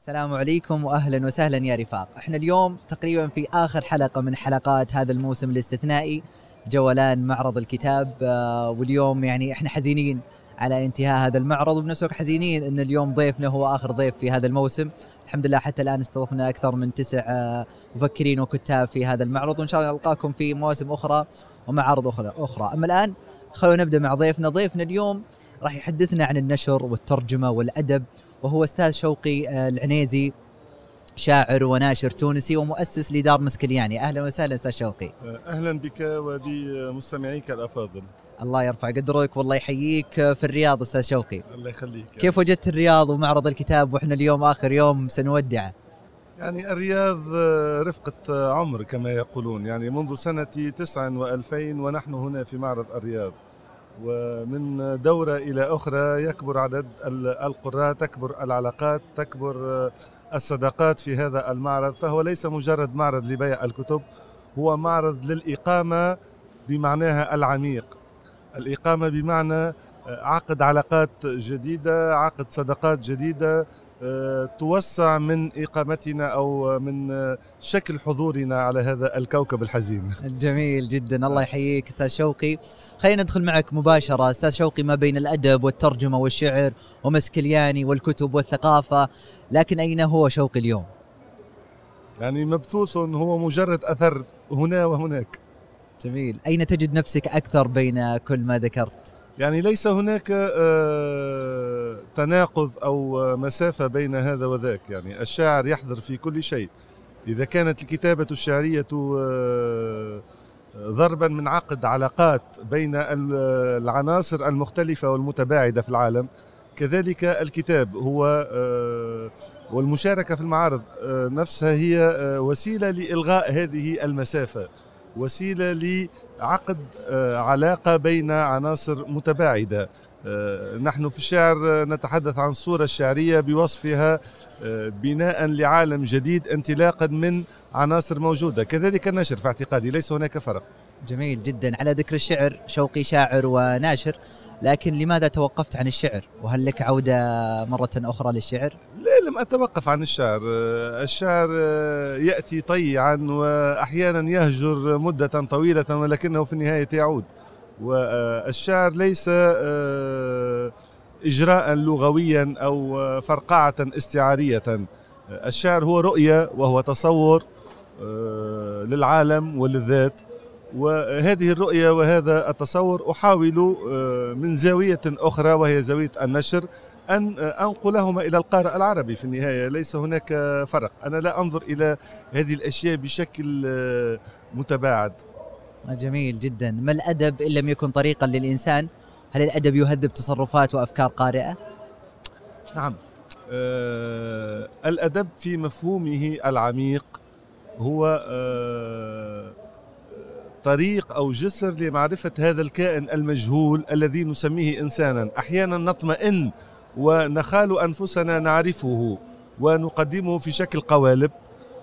السلام عليكم واهلا وسهلا يا رفاق، إحنا اليوم تقريبا في آخر حلقة من حلقات هذا الموسم الاستثنائي جولان معرض الكتاب آه، واليوم يعني إحنا حزينين على انتهاء هذا المعرض وبنفس الوقت حزينين إن اليوم ضيفنا هو آخر ضيف في هذا الموسم، الحمد لله حتى الآن استضفنا أكثر من تسع آه، مفكرين وكتاب في هذا المعرض وإن شاء الله نلقاكم في مواسم أخرى ومعارض أخرى أخرى، أما الآن خلونا نبدأ مع ضيفنا، ضيفنا اليوم راح يحدثنا عن النشر والترجمة والأدب وهو أستاذ شوقي آه، العنيزي شاعر وناشر تونسي ومؤسس لدار مسكلياني. أهلا وسهلا أستاذ شوقي. أهلا بك وبمستمعيك الأفاضل. الله يرفع قدرك والله يحييك في الرياض أستاذ شوقي. الله يخليك. كيف وجدت الرياض ومعرض الكتاب وإحنا اليوم آخر يوم سنودعه يعني الرياض رفقة عمر كما يقولون. يعني منذ سنة تسع وألفين ونحن هنا في معرض الرياض. ومن دورة إلى أخرى يكبر عدد القراء تكبر العلاقات تكبر الصداقات في هذا المعرض. فهو ليس مجرد معرض لبيع الكتب هو معرض للإقامة بمعناها العميق. الإقامة بمعنى عقد علاقات جديدة عقد صداقات جديدة توسع من إقامتنا أو من شكل حضورنا على هذا الكوكب الحزين. جميل جدا الله يحييك أستاذ شوقي. خلينا ندخل معك مباشرة أستاذ شوقي ما بين الأدب والترجمة والشعر ومسكلياني والكتب والثقافة، لكن أين هو شوقي اليوم؟ يعني مبثوث هو مجرد أثر هنا وهناك. جميل، أين تجد نفسك أكثر بين كل ما ذكرت؟ يعني ليس هناك آه، تناقض أو مسافة بين هذا وذاك. يعني الشاعر يحضر في كل شيء. إذا كانت الكتابة الشعرية آه، ضربا من عقد علاقات بين العناصر المختلفة والمتباعدة في العالم كذلك الكتاب هو آه، والمشاركة في المعارض نفسها هي وسيلة لإلغاء هذه المسافة وسيلة لعقد آه، علاقة بين عناصر متباعدة. آه، نحن في الشعر نتحدث عن الصورة الشعريه بوصفها آه، بناء لعالم جديد انطلاقا من عناصر موجودة. كذلك النشر في اعتقادي ليس هناك فرق. جميل جدا. على ذكر الشعر شوقي شاعر وناشر لكن لماذا توقفت عن الشعر؟ وهل لك عودة مرة أخرى للشعر؟ لا لم أتوقف عن الشعر. الشعر يأتي طيعا وأحيانا يهجر مدة طويلة ولكنه في النهاية يعود. والشعر ليس آه، إجراء لغويا أو فرقعة استعارية. الشعر هو رؤية وهو تصور آه، للعالم وللذات. وهذه الرؤية وهذا التصور أحاول آه، من زاوية أخرى وهي زاوية النشر أن أنقلهما إلى القارئ العربي في النهاية. ليس هناك فرق. أنا لا أنظر إلى هذه الأشياء بشكل آه، متباعد. جميل جدا. ما الأدب إن لم يكن طريقا للإنسان؟ هل الأدب يهذب تصرفات وأفكار قارئة؟ نعم. آه الأدب في مفهومه العميق هو آه طريق أو جسر لمعرفة هذا الكائن المجهول الذي نسميه إنسانا. أحيانا نطمئن ونخال أنفسنا نعرفه ونقدمه في شكل قوالب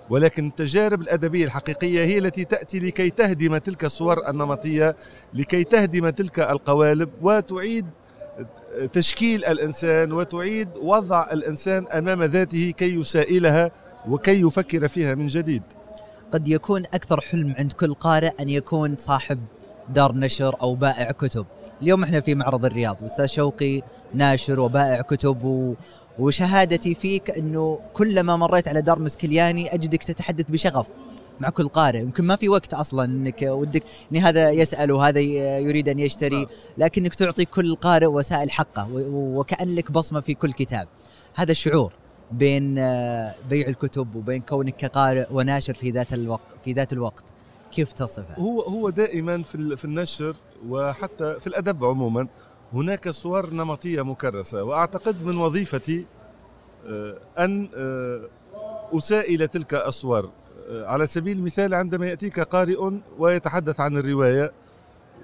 ولكن التجارب الأدبية الحقيقية هي التي تأتي لكي تهدم تلك الصور النمطية لكي تهدم تلك القوالب وتعيد تشكيل الإنسان وتعيد وضع الإنسان أمام ذاته كي يسائلها وكي يفكر فيها من جديد. قد يكون أكثر حلم عند كل قارئ أن يكون صاحب دار نشر أو بائع كتب. اليوم إحنا في معرض الرياض أستاذ شوقي ناشر وبائع كتب و... وشهادتي فيك أنه كلما مريت على دار مسكلياني أجدك تتحدث بشغف مع كل قارئ. يمكن ما في وقت أصلا إنك ودك ان هذا يسأل وهذا يريد أن يشتري نعم. لكنك تعطي كل قارئ وسائل حقه وكان لك بصمة في كل كتاب. هذا الشعور. بين آه، بيع الكتب وبين كونك كقارئ وناشر في ذات الوقت في ذات الوقت كيف تصفه؟ هو هو دائما في في النشر وحتى في الأدب عموما هناك صور نمطية مكرسة وأعتقد من وظيفتي آه، أن آه، أسائل تلك الصور على سبيل المثال عندما يأتيك قارئ ويتحدث عن الرواية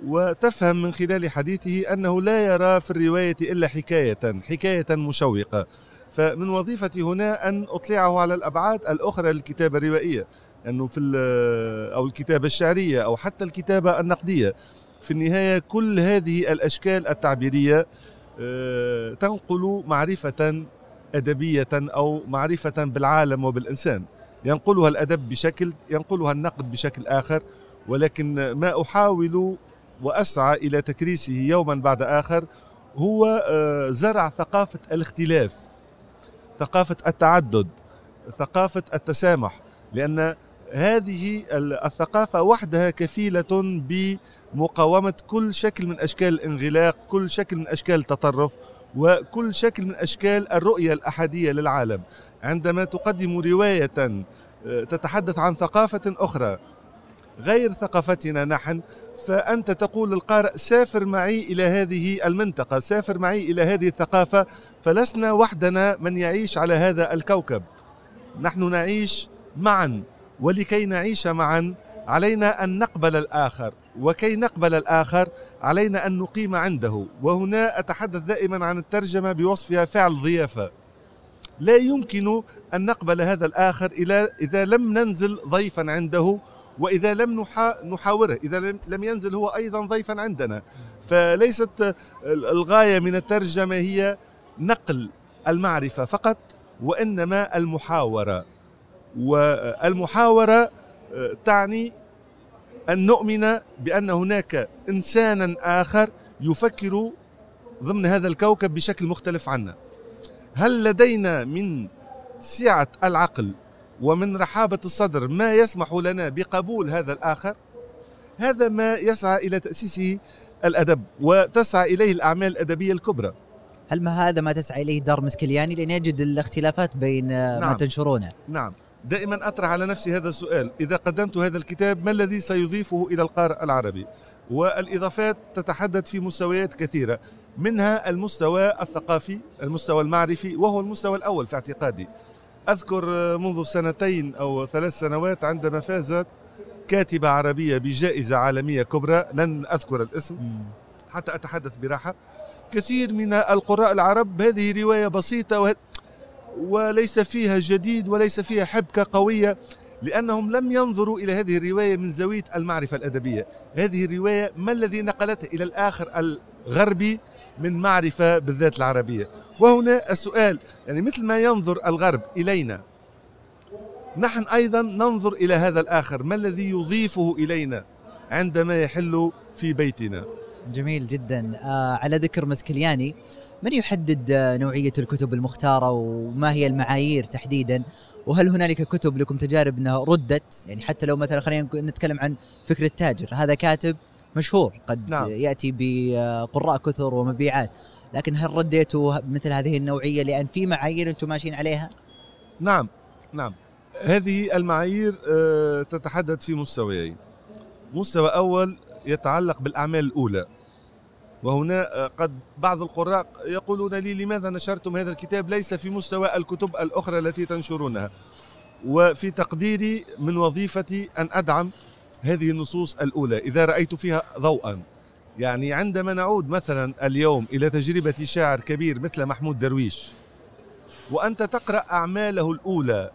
وتفهم من خلال حديثه أنه لا يرى في الرواية إلا حكاية حكاية مشوقة فمن وظيفتي هنا أن أطلعه على الأبعاد الأخرى للكتابة الروائية أنه في أو الكتابة الشعرية أو حتى الكتابة النقدية. في النهاية كل هذه الأشكال التعبيرية آه، تنقل معرفة أدبية أو معرفة بالعالم وبالإنسان. ينقلها الأدب بشكل ينقلها النقد بشكل آخر ولكن ما أحاول وأسعى إلى تكريسه يوما بعد آخر هو آه، زرع ثقافة الاختلاف. ثقافة التعدد ثقافة التسامح لأن هذه الثقافة وحدها كفيلة بمقاومة كل شكل من أشكال الانغلاق كل شكل من أشكال التطرف وكل شكل من أشكال الرؤية الأحادية للعالم. عندما تقدم رواية آه، تتحدث عن ثقافة أخرى غير ثقافتنا نحن فأنت تقول للقارئ سافر معي إلى هذه المنطقة سافر معي إلى هذه الثقافة فلسنا وحدنا من يعيش على هذا الكوكب. نحن نعيش معا ولكي نعيش معا علينا أن نقبل الآخر وكي نقبل الآخر علينا أن نقيم عنده. وهنا أتحدث دائما عن الترجمة بوصفها فعل ضيافة. لا يمكن أن نقبل هذا الآخر إذا لم ننزل ضيفا عنده وإذا لم نحاوره إذا لم ينزل هو أيضا ضيفا عندنا. فليست الغاية من الترجمة هي نقل المعرفة فقط وإنما المحاورة. والمحاورة آه، تعني أن نؤمن بأن هناك إنسانا آخر يفكر ضمن هذا الكوكب بشكل مختلف عنا. هل لدينا من سعة العقل ومن رحابة الصدر ما يسمح لنا بقبول هذا الآخر؟ هذا ما يسعى إلى تأسيسه الأدب وتسعى إليه الأعمال الأدبية الكبرى. هل ما هذا ما تسعى إليه دار مسكلياني لأن يجد الاختلافات بين نعم. ما تنشرونه؟ نعم. دائما أطرح على نفسي هذا السؤال. إذا قدمت هذا الكتاب ما الذي سيضيفه إلى القارئ العربي؟ والإضافات تتحدث في مستويات كثيرة منها المستوى الثقافي المستوى المعرفي وهو المستوى الأول في اعتقادي. أذكر منذ سنتين أو ثلاث سنوات عندما فازت كاتبة عربية بجائزة عالمية كبرى لن أذكر الاسم حتى أتحدث براحة كثير من القراء العرب هذه رواية بسيطة وه... وليس فيها جديد وليس فيها حبكة قوية لأنهم لم ينظروا إلى هذه الرواية من زاوية المعرفة الأدبية. هذه الرواية ما الذي نقلته إلى الآخر الغربي من معرفة بالذات العربية. وهنا السؤال يعني مثل ما ينظر الغرب إلينا نحن أيضا ننظر إلى هذا الآخر ما الذي يضيفه إلينا عندما يحل في بيتنا؟ جميل جدا. آه على ذكر مسكلياني من يحدد نوعية الكتب المختارة وما هي المعايير تحديدا؟ وهل هنالك كتب لكم تجارب انها ردت؟ يعني حتى لو مثلا خلينا نتكلم عن فكر التاجر هذا كاتب مشهور قد نعم. يأتي بقراء كثر ومبيعات. لكن هل رديتوا مثل هذه النوعية لأن في معايير أنتم ماشيين عليها؟ نعم نعم. هذه المعايير آه، تتحدث في مستويين. مستوى أول يتعلق بالأعمال الأولى. وهنا آه، قد بعض القراء يقولون لي لماذا نشرتم هذا الكتاب؟ ليس في مستوى الكتب الأخرى التي تنشرونها. وفي تقديري من وظيفتي أن أدعم هذه النصوص الأولى. إذا رأيت فيها ضوءا يعني عندما نعود مثلا اليوم إلى تجربة شاعر كبير مثل محمود درويش وأنت تقرأ أعماله الأولى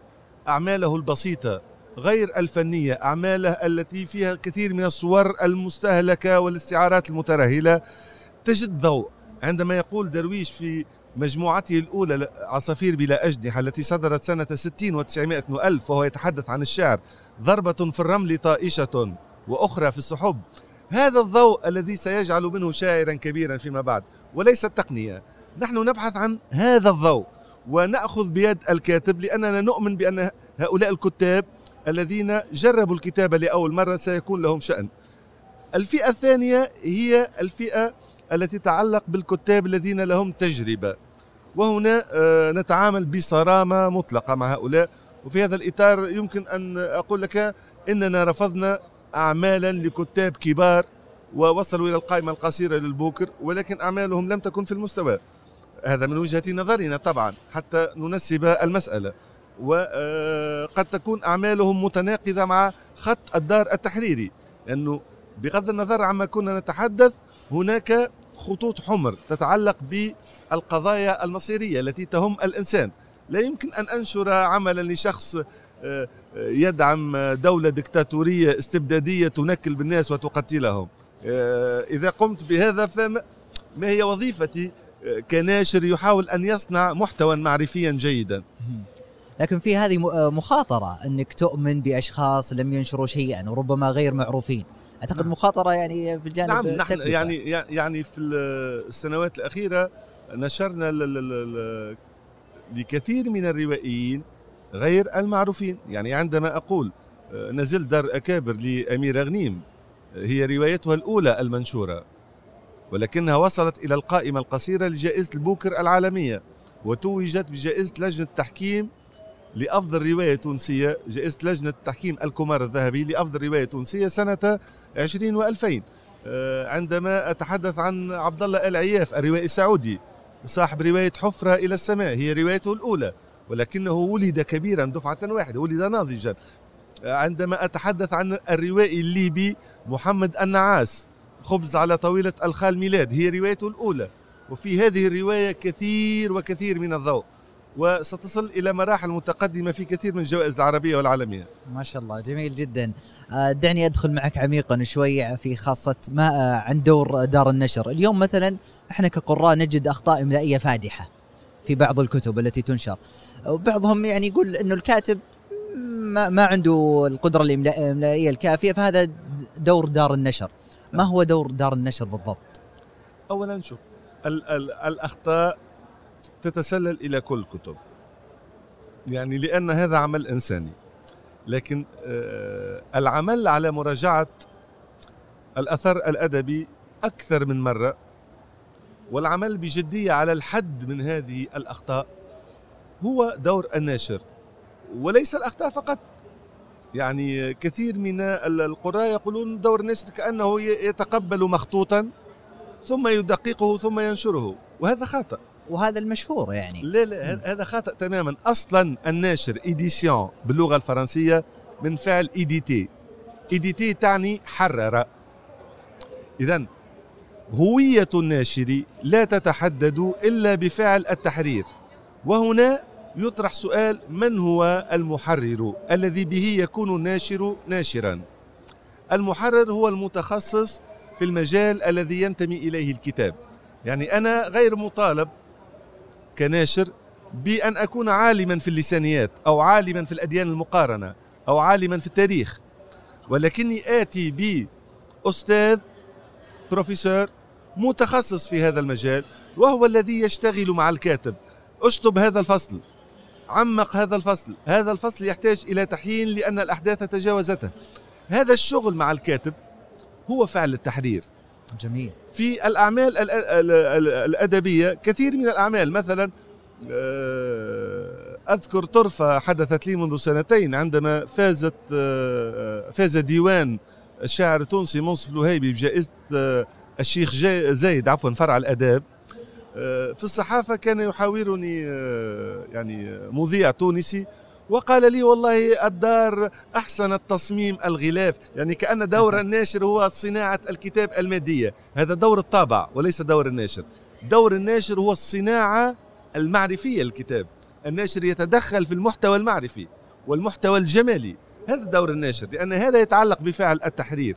أعماله البسيطة غير الفنية أعماله التي فيها كثير من الصور المستهلكة والاستعارات المترهلة تجد ضوء. عندما يقول درويش في مجموعته الأولى عصافير بلا أجنحة التي صدرت سنة 60 وتسعمائة وألف وهو يتحدث عن الشعر ضربة في الرمل طائشة وأخرى في السحب. هذا الضوء الذي سيجعل منه شاعرا كبيرا فيما بعد وليس التقنية. نحن نبحث عن هذا الضوء ونأخذ بيد الكاتب لأننا نؤمن بأن هؤلاء الكتاب الذين جربوا الكتابة لأول مرة سيكون لهم شأن. الفئة الثانية هي الفئة التي تتعلق بالكتاب الذين لهم تجربة. وهنا آه، نتعامل بصرامة مطلقة مع هؤلاء. وفي هذا الإطار يمكن أن أقول لك إننا رفضنا أعمالا لكتاب كبار ووصلوا إلى القائمة القصيرة للبوكر ولكن أعمالهم لم تكن في المستوى. هذا من وجهة نظرنا طبعا حتى ننسب المسألة. وقد آه، تكون أعمالهم متناقضة مع خط الدار التحريري لأنه بغض النظر عما كنا نتحدث هناك خطوط حمر تتعلق بالقضايا المصيرية التي تهم الإنسان. لا يمكن أن أنشر عملا لشخص آه، آه، يدعم دولة دكتاتورية استبدادية تنكل بالناس وتقتلهم. آه، إذا قمت بهذا فما ما هي وظيفتي؟ كناشر يحاول أن يصنع محتوى معرفيا جيدا. لكن في هذه مخاطرة أنك تؤمن بأشخاص لم ينشروا شيئا وربما غير معروفين. أعتقد نعم. مخاطرة يعني في الجانب نعم نحن يعني يعني في السنوات الأخيرة نشرنا لكثير من الروائيين غير المعروفين يعني عندما أقول آه، نزل دار أكابر لأمير غنيم هي روايتها الأولى المنشورة ولكنها وصلت إلى القائمة القصيرة لجائزة البوكر العالمية وتوجت بجائزة لجنة التحكيم لأفضل رواية تونسية جائزة لجنة تحكيم الكمار الذهبي لأفضل رواية تونسية سنة 20 و2000 آه، عندما أتحدث عن عبد الله العياف الروائي السعودي صاحب رواية حفرة إلى السماء هي روايته الأولى ولكنه ولد كبيرا دفعة واحدة ولد ناضجا. آه، عندما أتحدث عن الروائي الليبي محمد النعاس خبز على طاولة الخال ميلاد هي روايته الأولى. وفي هذه الرواية كثير وكثير من الضوء وستصل إلى مراحل متقدمة في كثير من الجوائز العربية والعالمية. ما شاء الله جميل جدا. آه، دعني أدخل معك عميقا شوي في خاصة ما آه، عن دور دار النشر، اليوم مثلا إحنا كقراء نجد أخطاء إملائية فادحة في بعض الكتب التي تنشر. وبعضهم يعني يقول إنه الكاتب ما, ما عنده القدرة الإملائية الكافية فهذا دور دار النشر. ما هو دور دار النشر بالضبط؟ اولا شوف ال ال الأخطاء تتسلل إلى كل الكتب يعني لأن هذا عمل إنساني. لكن آه، العمل على مراجعة الأثر الأدبي أكثر من مرة والعمل بجدية على الحد من هذه الأخطاء هو دور الناشر وليس الأخطاء فقط. يعني كثير من القراء يقولون دور الناشر كأنه يتقبل مخطوطا ثم يدققه ثم ينشره وهذا خطأ. وهذا المشهور يعني. لا لا هذا خطأ تماما. أصلا الناشر إيديسيون باللغة الفرنسية من فعل إيديتي إيديتي تعني حرر. إذا هوية الناشر لا تتحدد إلا بفعل التحرير. وهنا يطرح سؤال من هو المحرر الذي به يكون الناشر ناشرا؟ المحرر هو المتخصص في المجال الذي ينتمي إليه الكتاب. يعني أنا غير مطالب كناشر بأن أكون عالما في اللسانيات أو عالما في الأديان المقارنة أو عالما في التاريخ. ولكني آتي بأستاذ بروفيسور متخصص في هذا المجال وهو الذي يشتغل مع الكاتب. أشطب هذا الفصل. عمق هذا الفصل. هذا الفصل يحتاج إلى تحيين لأن الأحداث تجاوزته. هذا الشغل مع الكاتب هو فعل التحرير. جميل. في الأعمال الأدبية كثير من الأعمال مثلا آه، أذكر طرفة حدثت لي منذ سنتين عندما فازت آه، فاز ديوان الشاعر التونسي منصف الوهيبي بجائزة آه، الشيخ زايد عفوا فرع الآداب. في الصحافة كان يحاورني يعني مذيع تونسي وقال لي والله الدار أحسنت تصميم الغلاف يعني كأن دور الناشر هو صناعة الكتاب المادية. هذا دور الطابع وليس دور الناشر. دور الناشر هو الصناعة المعرفية للكتاب. الناشر يتدخل في المحتوى المعرفي والمحتوى الجمالي. هذا دور الناشر لأن هذا يتعلق بفعل التحرير.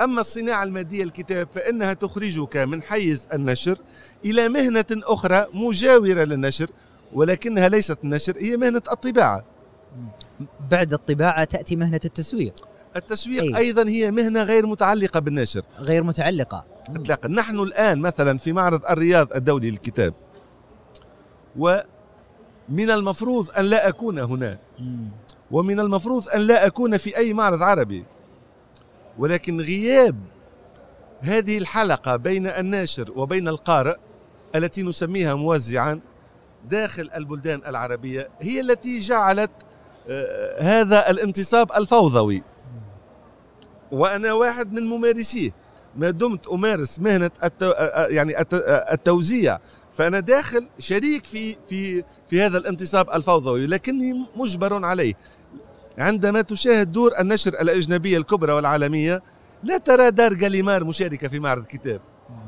أما الصناعة المادية الكتاب فإنها تخرجك من حيز النشر إلى مهنة أخرى مجاورة للنشر ولكنها ليست النشر هي مهنة الطباعة. بعد الطباعة تأتي مهنة التسويق. التسويق أي. أيضا هي مهنة غير متعلقة بالنشر. غير متعلقة. إطلاقا. نحن الآن مثلا في معرض الرياض الدولي للكتاب ومن المفروض أن لا أكون هنا ومن المفروض أن لا أكون في أي معرض عربي. ولكن غياب هذه الحلقة بين الناشر وبين القارئ التي نسميها موزعا داخل البلدان العربية هي التي جعلت هذا الانتصاب الفوضوي. وأنا واحد من ممارسيه. ما دمت أمارس مهنة التو... يعني التوزيع. فأنا داخل شريك في في في هذا الانتصاب الفوضوي لكني مجبر عليه. عندما تشاهد دور النشر الأجنبية الكبرى والعالمية لا ترى دار جاليمار مشاركة في معرض الكتاب.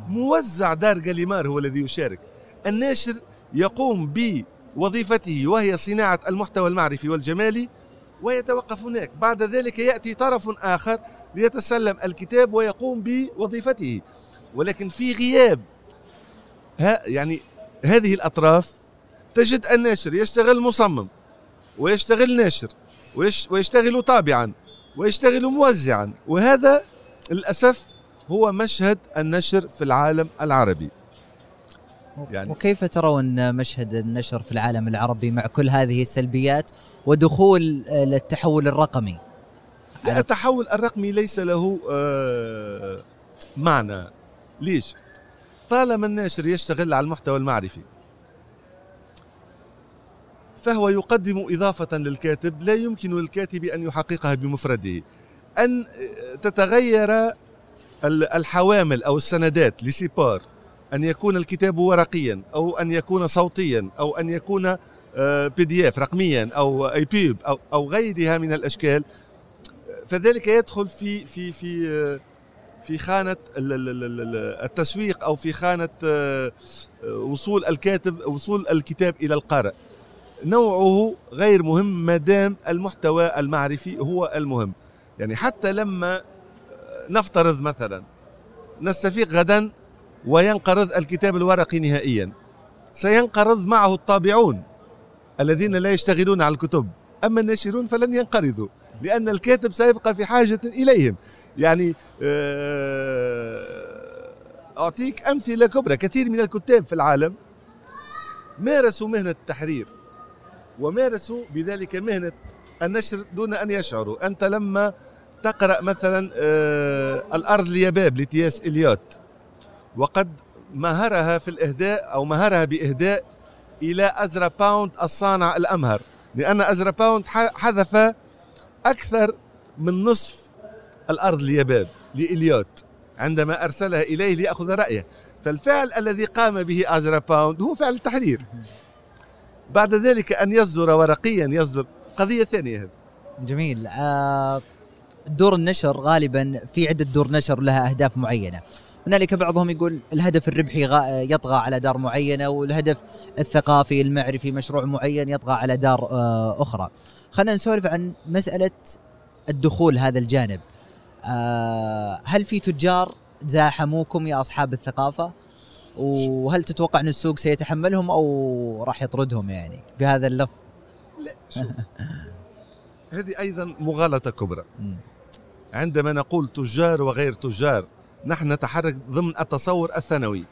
موزع دار جاليمار هو الذي يشارك. الناشر يقوم وظيفته وهي صناعة المحتوى المعرفي والجمالي ويتوقف هناك. بعد ذلك يأتي طرف آخر ليتسلم الكتاب ويقوم بوظيفته. ولكن في غياب. ها يعني هذه الأطراف تجد الناشر يشتغل مصمم ويشتغل ناشر ويش ويشتغل طابعا ويشتغل موزعا. وهذا للأسف هو مشهد النشر في العالم العربي. يعني وكيف ترون مشهد النشر في العالم العربي مع كل هذه السلبيات ودخول التحول الرقمي؟ التحول الرقمي ليس له آه، معنى. ليش؟ طالما الناشر يشتغل على المحتوى المعرفي فهو يقدم إضافة للكاتب لا يمكن للكاتب أن يحققها بمفرده. أن تتغير الحوامل أو السندات لسيبار أن يكون الكتاب ورقيا أو أن يكون صوتيا أو أن يكون بي دي اف رقميا أو اي بيب أو, أو غيرها من الأشكال. فذلك يدخل في في في في خانة التسويق أو في خانة وصول الكاتب وصول الكتاب إلى القارئ. نوعه غير مهم ما دام المحتوى المعرفي هو المهم. يعني حتى لما نفترض مثلا نستفيق غدا وينقرض الكتاب الورقي نهائيا. سينقرض معه الطابعون الذين لا يشتغلون على الكتب. أما الناشرون فلن ينقرضوا لأن الكاتب سيبقى في حاجة إليهم. يعني آه، أعطيك أمثلة كبرى. كثير من الكتاب في العالم مارسوا مهنة التحرير ومارسوا بذلك مهنة النشر دون أن يشعروا. أنت لما تقرأ مثلا آه، الأرض اليباب لتياس إليوت وقد مهرها في الإهداء أو مهرها بإهداء إلى إزرا باوند الصانع الأمهر لأن إزرا باوند حذف أكثر من نصف الأرض اليباب لإليوت عندما أرسلها إليه ليأخذ رأيه. فالفعل الذي قام به إزرا باوند هو فعل التحرير. بعد ذلك أن يصدر ورقيا يصدر قضية ثانية. هذه جميل. آه دور النشر غالبا في عدة دور نشر لها أهداف معينة. هنالك بعضهم يقول الهدف الربحي يطغى على دار معينة والهدف الثقافي المعرفي مشروع معين يطغى على دار آه، أخرى. خلينا نسولف عن مسألة الدخول هذا الجانب. آه، هل في تجار زاحموكم يا أصحاب الثقافة؟ وهل تتوقع أن السوق سيتحملهم أو راح يطردهم يعني؟ بهذا اللفظ. لا شوف. هذه أيضا مغالطة كبرى. عندما نقول تجار وغير تجار نحن نتحرك ضمن التصور الثانوي.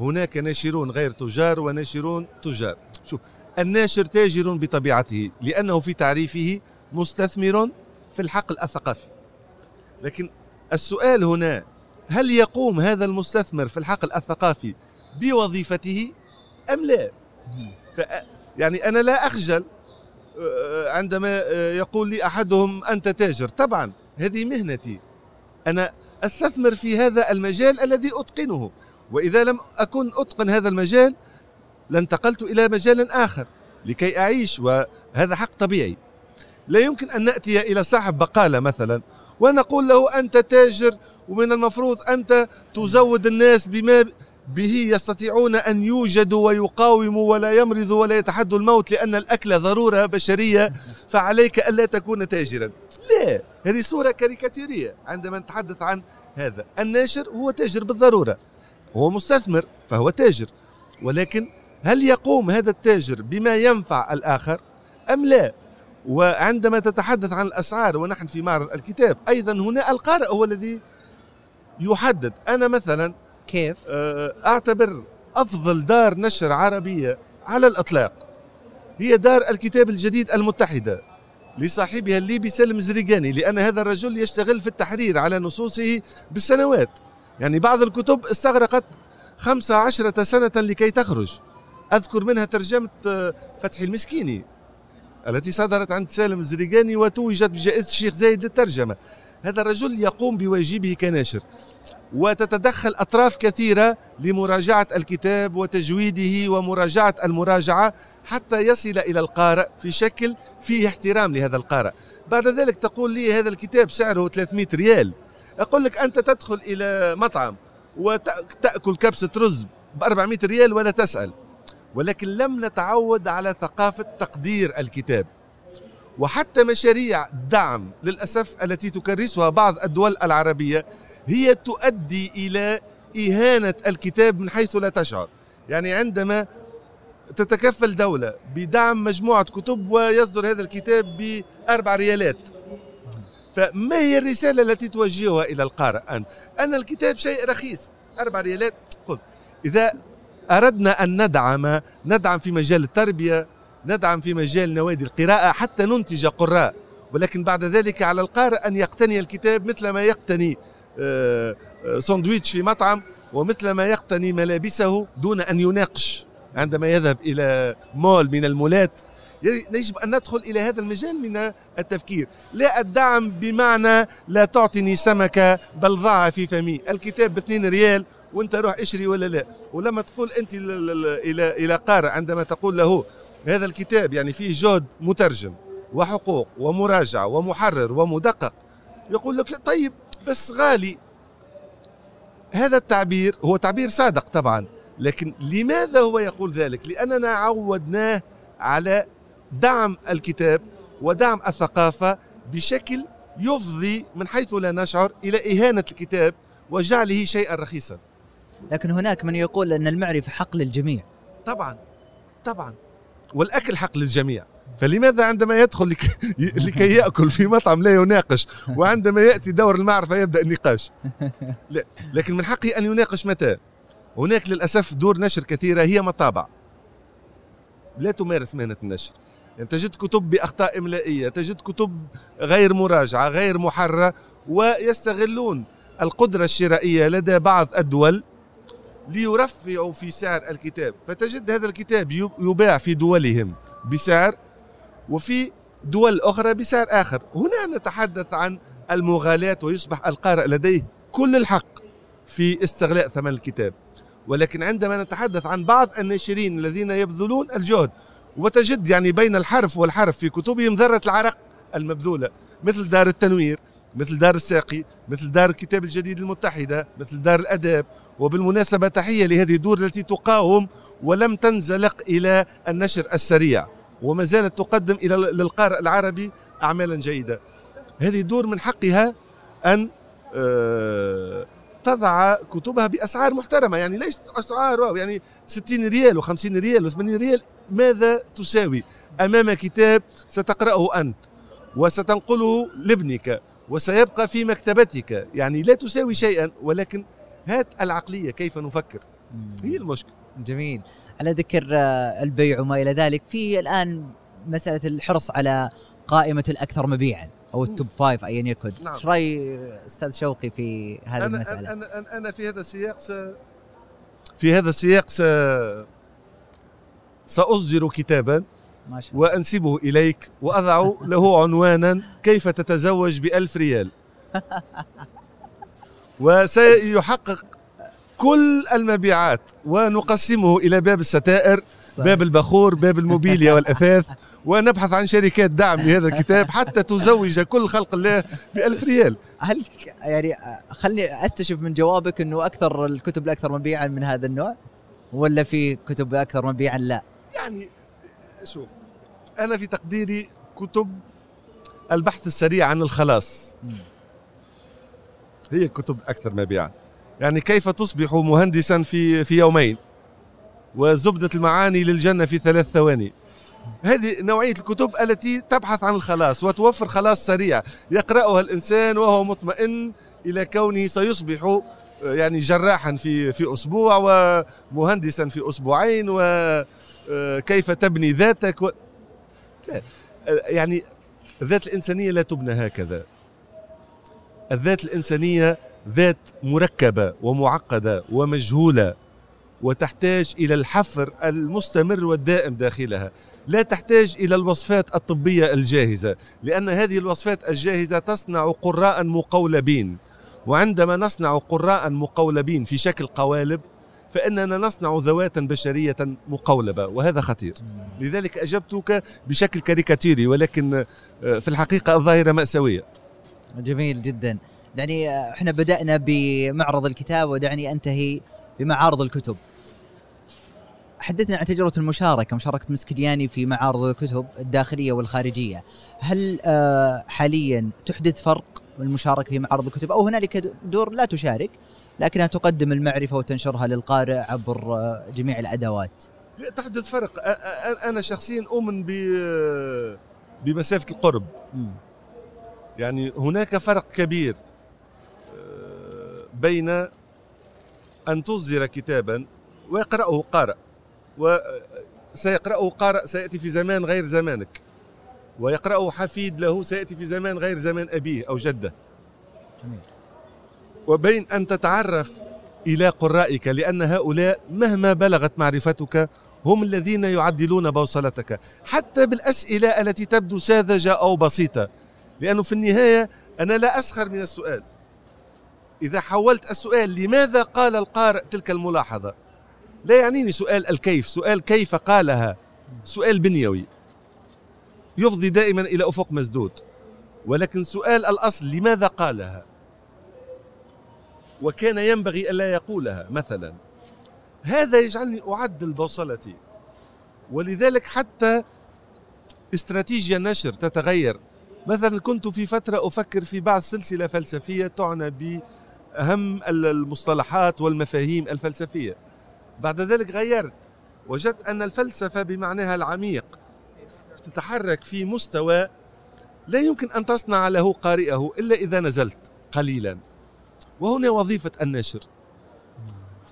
هناك ناشرون غير تجار وناشرون تجار. شوف الناشر تاجر بطبيعته لأنه في تعريفه مستثمر في الحقل الثقافي. لكن السؤال هنا هل يقوم هذا المستثمر في الحقل الثقافي بوظيفته أم لا؟ يعني أنا لا أخجل عندما يقول لي أحدهم أنت تاجر. طبعا هذه مهنتي. أنا أستثمر في هذا المجال الذي أتقنه. وإذا لم أكن أتقن هذا المجال لانتقلت إلى مجال آخر لكي أعيش وهذا حق طبيعي. لا يمكن أن نأتي إلى صاحب بقالة مثلا ونقول له أنت تاجر ومن المفروض أنت تزود الناس بما به يستطيعون أن يوجدوا ويقاوموا ولا يمرضوا ولا يتحدوا الموت لأن الأكل ضرورة بشرية فعليك ألا تكون تاجرا. لا هذه صورة كاريكاتيرية عندما نتحدث عن هذا. الناشر هو تاجر بالضرورة. هو مستثمر فهو تاجر. ولكن هل يقوم هذا التاجر بما ينفع الآخر؟ أم لا؟ وعندما تتحدث عن الأسعار ونحن في معرض الكتاب أيضا هنا القارئ هو الذي يحدد. أنا مثلا كيف؟ آه، أعتبر أفضل دار نشر عربية على الإطلاق هي دار الكتاب الجديد المتحدة لصاحبها الليبي سلم زريقاني لأن هذا الرجل يشتغل في التحرير على نصوصه بالسنوات. يعني بعض الكتب استغرقت خمسة عشرة سنة لكي تخرج. أذكر منها ترجمة آه، فتحي المسكيني التي صدرت عند سالم الزريقاني وتوجت بجائزة الشيخ زايد للترجمة. هذا الرجل يقوم بواجبه كناشر. وتتدخل أطراف كثيرة لمراجعة الكتاب وتجويده ومراجعة المراجعة حتى يصل إلى القارئ في شكل فيه احترام لهذا القارئ. بعد ذلك تقول لي هذا الكتاب سعره 300 ريال. أقول لك أنت تدخل إلى مطعم وتأكل كبسة رز ب 400 ريال ولا تسأل. ولكن لم نتعود على ثقافة تقدير الكتاب. وحتى مشاريع دعم للأسف التي تكرسها بعض الدول العربية هي تؤدي إلى إهانة الكتاب من حيث لا تشعر. يعني عندما تتكفل دولة بدعم مجموعة كتب ويصدر هذا الكتاب بأربع ريالات فما هي الرسالة التي توجهها إلى القارئ؟ أنت أن الكتاب شيء رخيص أربع ريالات خذ إذا أردنا أن ندعم ندعم في مجال التربية ندعم في مجال نوادي القراءة حتى ننتج قراء ولكن بعد ذلك على القارئ أن يقتني الكتاب مثل ما يقتني آه، آه، سندويتش في مطعم ومثل ما يقتني ملابسه دون أن يناقش. عندما يذهب إلى مول من المولات يجب أن ندخل إلى هذا المجال من التفكير. لا الدعم بمعنى لا تعطني سمكة بل ضعها في فمي. الكتاب باثنين ريال وانت روح اشري ولا لا. ولما تقول أنت إلى إلى قارئ عندما تقول له هذا الكتاب يعني فيه جهد مترجم وحقوق ومراجعة ومحرر ومدقق يقول لك طيب بس غالي. هذا التعبير هو تعبير صادق طبعا لكن لماذا هو يقول ذلك؟ لأننا عودناه على دعم الكتاب ودعم الثقافة بشكل يفضي من حيث لا نشعر إلى إهانة الكتاب وجعله شيئا رخيصا. لكن هناك من يقول أن المعرفة حق للجميع. طبعا طبعا. والأكل حق للجميع. فلماذا عندما يدخل لكي, لكي يأكل في مطعم لا يناقش وعندما يأتي دور المعرفة يبدأ النقاش؟ لا لكن من حقه أن يناقش متى؟ هناك للأسف دور نشر كثيرة هي مطابع. لا تمارس مهنة النشر. يعني تجد كتب بأخطاء إملائية تجد كتب غير مراجعة غير محررة ويستغلون القدرة الشرائية لدى بعض الدول ليرفعوا في سعر الكتاب. فتجد هذا الكتاب يباع في دولهم بسعر وفي دول أخرى بسعر آخر. هنا نتحدث عن المغالاة ويصبح القارئ لديه كل الحق في استغلاء ثمن الكتاب. ولكن عندما نتحدث عن بعض الناشرين الذين يبذلون الجهد وتجد يعني بين الحرف والحرف في كتبهم ذرة العرق المبذولة مثل دار التنوير مثل دار الساقي مثل دار الكتاب الجديد المتحدة مثل دار الأداب. وبالمناسبة تحية لهذه الدور التي تقاوم ولم تنزلق إلى النشر السريع. وما زالت تقدم إلى للقارئ العربي أعمالا جيدة. هذه الدور من حقها أن آه، تضع كتبها بأسعار محترمة يعني ليس أسعار يعني 60 ريال و50 ريال و80 ريال ماذا تساوي؟ أمام كتاب ستقرأه أنت وستنقله لابنك وسيبقى في مكتبتك يعني لا تساوي شيئا ولكن هات العقلية كيف نفكر. هي المشكلة. جميل. على ذكر آه، البيع وما إلى ذلك في الآن مسألة الحرص على قائمة الأكثر مبيعا أو ال top five أيا يكن. نعم. إيش رأي أستاذ شوقي في هذه أنا المسألة؟ أنا, أنا, أنا في هذا السياق س... في هذا السياق س... سأصدر كتابا ما شاء الله. وأنسبه إليك وأضع له عنوانا كيف تتزوج بألف ريال. وسيحقق كل المبيعات ونقسمه إلى باب الستائر صحيح. باب البخور باب الموبيليا والأثاث ونبحث عن شركات دعم لهذا الكتاب حتى تزوج كل خلق الله بألف ريال. هل يعني خلني أستشف من جوابك أنه أكثر الكتب الأكثر مبيعا من هذا النوع ولا في كتب أكثر مبيعا لا؟ يعني شوف أنا في تقديري كتب البحث السريع عن الخلاص. هي كتب أكثر مبيعا. يعني كيف تصبح مهندسا في في يومين؟ وزبدة المعاني للجنة في ثلاث ثواني. هذه نوعية الكتب التي تبحث عن الخلاص وتوفر خلاص سريع. يقرأها الإنسان وهو مطمئن إلى كونه سيصبح يعني جراحا في في أسبوع ومهندسا في أسبوعين وكيف تبني ذاتك و... يعني الذات الإنسانية لا تبنى هكذا. الذات الإنسانية ذات مركبة ومعقدة ومجهولة وتحتاج إلى الحفر المستمر والدائم داخلها. لا تحتاج إلى الوصفات الطبية الجاهزة لأن هذه الوصفات الجاهزة تصنع قراء مقولبين. وعندما نصنع قراء مقولبين في شكل قوالب فإننا نصنع ذواتا بشرية مقولبة وهذا خطير. لذلك أجبتك بشكل كاريكاتيري ولكن آه، في الحقيقة الظاهرة مأساوية. جميل جدا. دعني إحنا بدأنا بمعرض الكتاب ودعني أنتهي بمعارض الكتب. حدثنا عن تجربة المشاركة مشاركة مسكدياني في معارض الكتب الداخلية والخارجية. هل آه، حاليا تحدث فرق المشاركة في معارض الكتب؟ أو هنالك دور لا تشارك لكنها تقدم المعرفة وتنشرها للقارئ عبر آه، جميع الأدوات. لا تحدث فرق. أ- أ- أنا شخصيا أؤمن ب بمسافة القرب. يعني هناك فرق كبير. آه، بين أن تصدر كتابا ويقرأه قارئ وسيقراه قارئ سيأتي في زمان غير زمانك ويقرأه حفيد له سيأتي في زمان غير زمان أبيه أو جده. جميل. وبين أن تتعرف إلى قرائك لأن هؤلاء مهما بلغت معرفتك هم الذين يعدلون بوصلتك. حتى بالأسئلة التي تبدو ساذجة أو بسيطة لأنه في النهاية أنا لا أسخر من السؤال. إذا حولت السؤال لماذا قال القارئ تلك الملاحظة؟ لا يعنيني سؤال الكيف سؤال كيف قالها؟ سؤال بنيوي. يفضي دائما إلى أفق مسدود. ولكن سؤال الأصل لماذا قالها؟ وكان ينبغي الا يقولها مثلا. هذا يجعلني أعدل بوصلتي. ولذلك حتى استراتيجيا النشر تتغير. مثلا كنت في فترة أفكر في بعض سلسلة فلسفية تعنى باهم المصطلحات والمفاهيم الفلسفية. بعد ذلك غيرت وجدت أن الفلسفة بمعناها العميق تتحرك في مستوى لا يمكن أن تصنع له قارئه إلا إذا نزلت قليلا. وهنا وظيفة النشر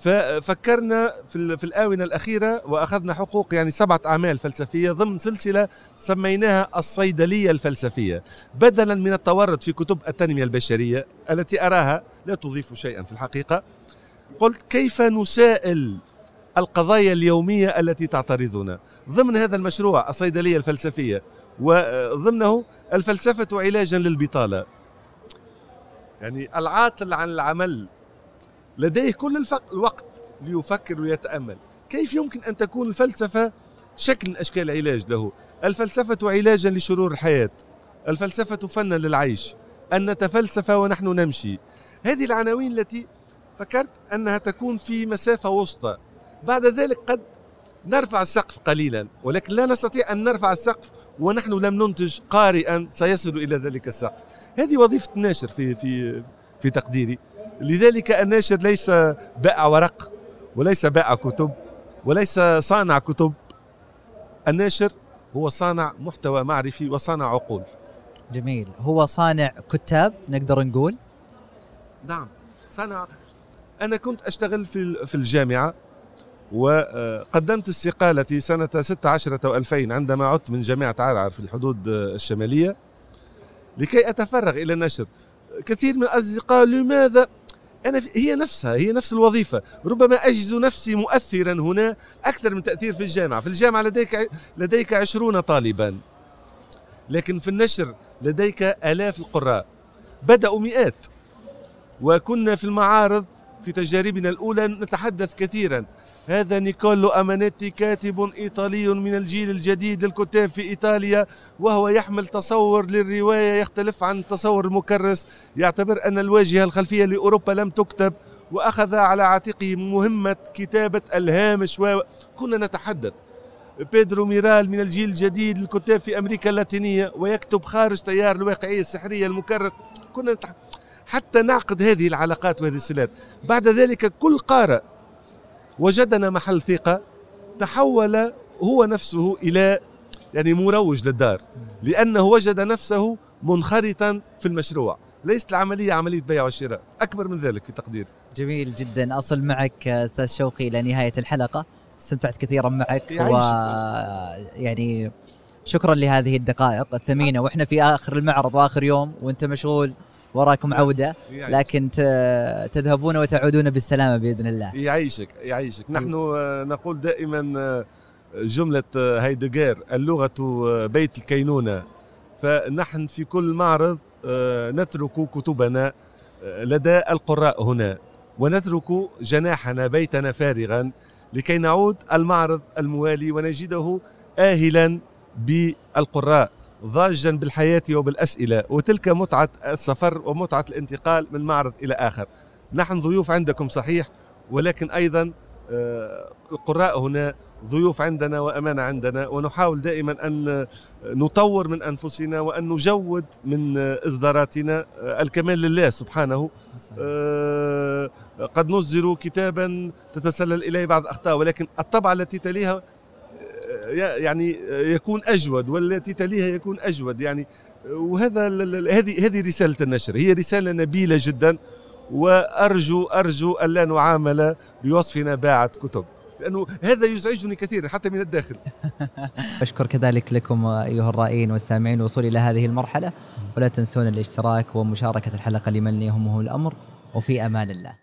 ففكرنا في ال- في الآونة الأخيرة وأخذنا حقوق يعني سبعة أعمال فلسفية ضمن سلسلة سميناها الصيدلية الفلسفية بدلا من التورط في كتب التنمية البشرية التي أراها لا تضيف شيئا في الحقيقة. قلت كيف نسائل القضايا اليومية التي تعترضنا؟ ضمن هذا المشروع الصيدلية الفلسفية وضمنه الفلسفة علاجا للبطالة. يعني العاطل عن العمل لديه كل. الوقت ليفكر ويتأمل. كيف يمكن أن تكون الفلسفة شكل من أشكال العلاج له؟ الفلسفة علاجا لشرور الحياة. الفلسفة فنا للعيش. أن نتفلسف ونحن نمشي. هذه العناوين التي فكرت أنها تكون في مسافة وسطى. بعد ذلك قد نرفع السقف قليلا ولكن لا نستطيع أن نرفع السقف ونحن لم ننتج قارئا سيصل إلى ذلك السقف. هذه وظيفة الناشر في في في تقديري. لذلك الناشر ليس بائع ورق وليس بائع كتب وليس صانع كتب. الناشر هو صانع محتوى معرفي وصانع عقول. جميل. هو صانع كتاب نقدر نقول؟ نعم. صنع أنا كنت أشتغل في في الجامعة وقدمت استقالتي سنة 16 و2000 عندما عدت من جامعة عرعر في الحدود الشمالية لكي أتفرغ إلى النشر. كثير من الأصدقاء لماذا أنا هي نفسها هي نفس الوظيفة. ربما أجد نفسي مؤثرا هنا أكثر من تأثير في الجامعة. في الجامعة لديك لديك عشرون طالبا. لكن في النشر لديك آلاف القراء. بدأوا مئات. وكنا في المعارض في تجاربنا الأولى نتحدث كثيرا. هذا نيكولو أمانيتي كاتب إيطالي من الجيل الجديد للكتاب في إيطاليا وهو يحمل تصور للرواية يختلف عن التصور المكرس. يعتبر أن الواجهة الخلفية لأوروبا لم تكتب وأخذ على عاتقه مهمة كتابة الهامش وكنا نتحدث. بيدرو ميرال من الجيل الجديد للكتاب في أمريكا اللاتينية ويكتب خارج تيار الواقعية السحرية المكرس. كنا نتحدث حتى نعقد هذه العلاقات وهذه الصلات بعد ذلك كل قارئ وجدنا محل ثقة تحول هو نفسه إلى يعني مروج للدار لأنه وجد نفسه منخرطا في المشروع. ليست العملية عملية بيع وشراء أكبر من ذلك في تقديري جميل جدا. أصل معك أستاذ شوقي إلى نهاية الحلقة. استمتعت كثيرا معك و يعني شكرا لهذه الدقائق الثمينة. وإحنا في آخر المعرض وآخر يوم وأنت مشغول وراكم عودة. لكن تذهبون وتعودون بالسلامة بإذن الله. يعيشك يعيشك. نحن نقول دائما جملة هايدغير اللغة بيت الكينونة. فنحن في كل معرض نترك كتبنا لدى القراء هنا ونترك جناحنا بيتنا فارغا لكي نعود المعرض الموالي ونجده آهلا بالقراء. ضاجا بالحياة وبالأسئلة وتلك متعة السفر ومتعة الانتقال من معرض إلى آخر. نحن ضيوف عندكم صحيح ولكن أيضا القراء هنا ضيوف عندنا وأمانة عندنا ونحاول دائما أن نطور من أنفسنا وأن نجود من إصداراتنا الكمال لله سبحانه. آه، قد نصدر كتابا تتسلل إليه بعض الأخطاء ولكن الطبعة التي تليها آه، يعني يكون أجود والتي تليها يكون أجود. يعني وهذا هذه هذه رسالة النشر. هي رسالة نبيلة جدا وأرجو أرجو ألا نعامل بوصفنا باعة كتب. لأنه هذا يزعجني كثيرا حتى من الداخل. أشكر كذلك لكم أيها الرائين والسامعين الوصول إلى هذه المرحلة. ولا تنسون الاشتراك ومشاركة الحلقة لمن يهمه الأمر. وفي أمان الله.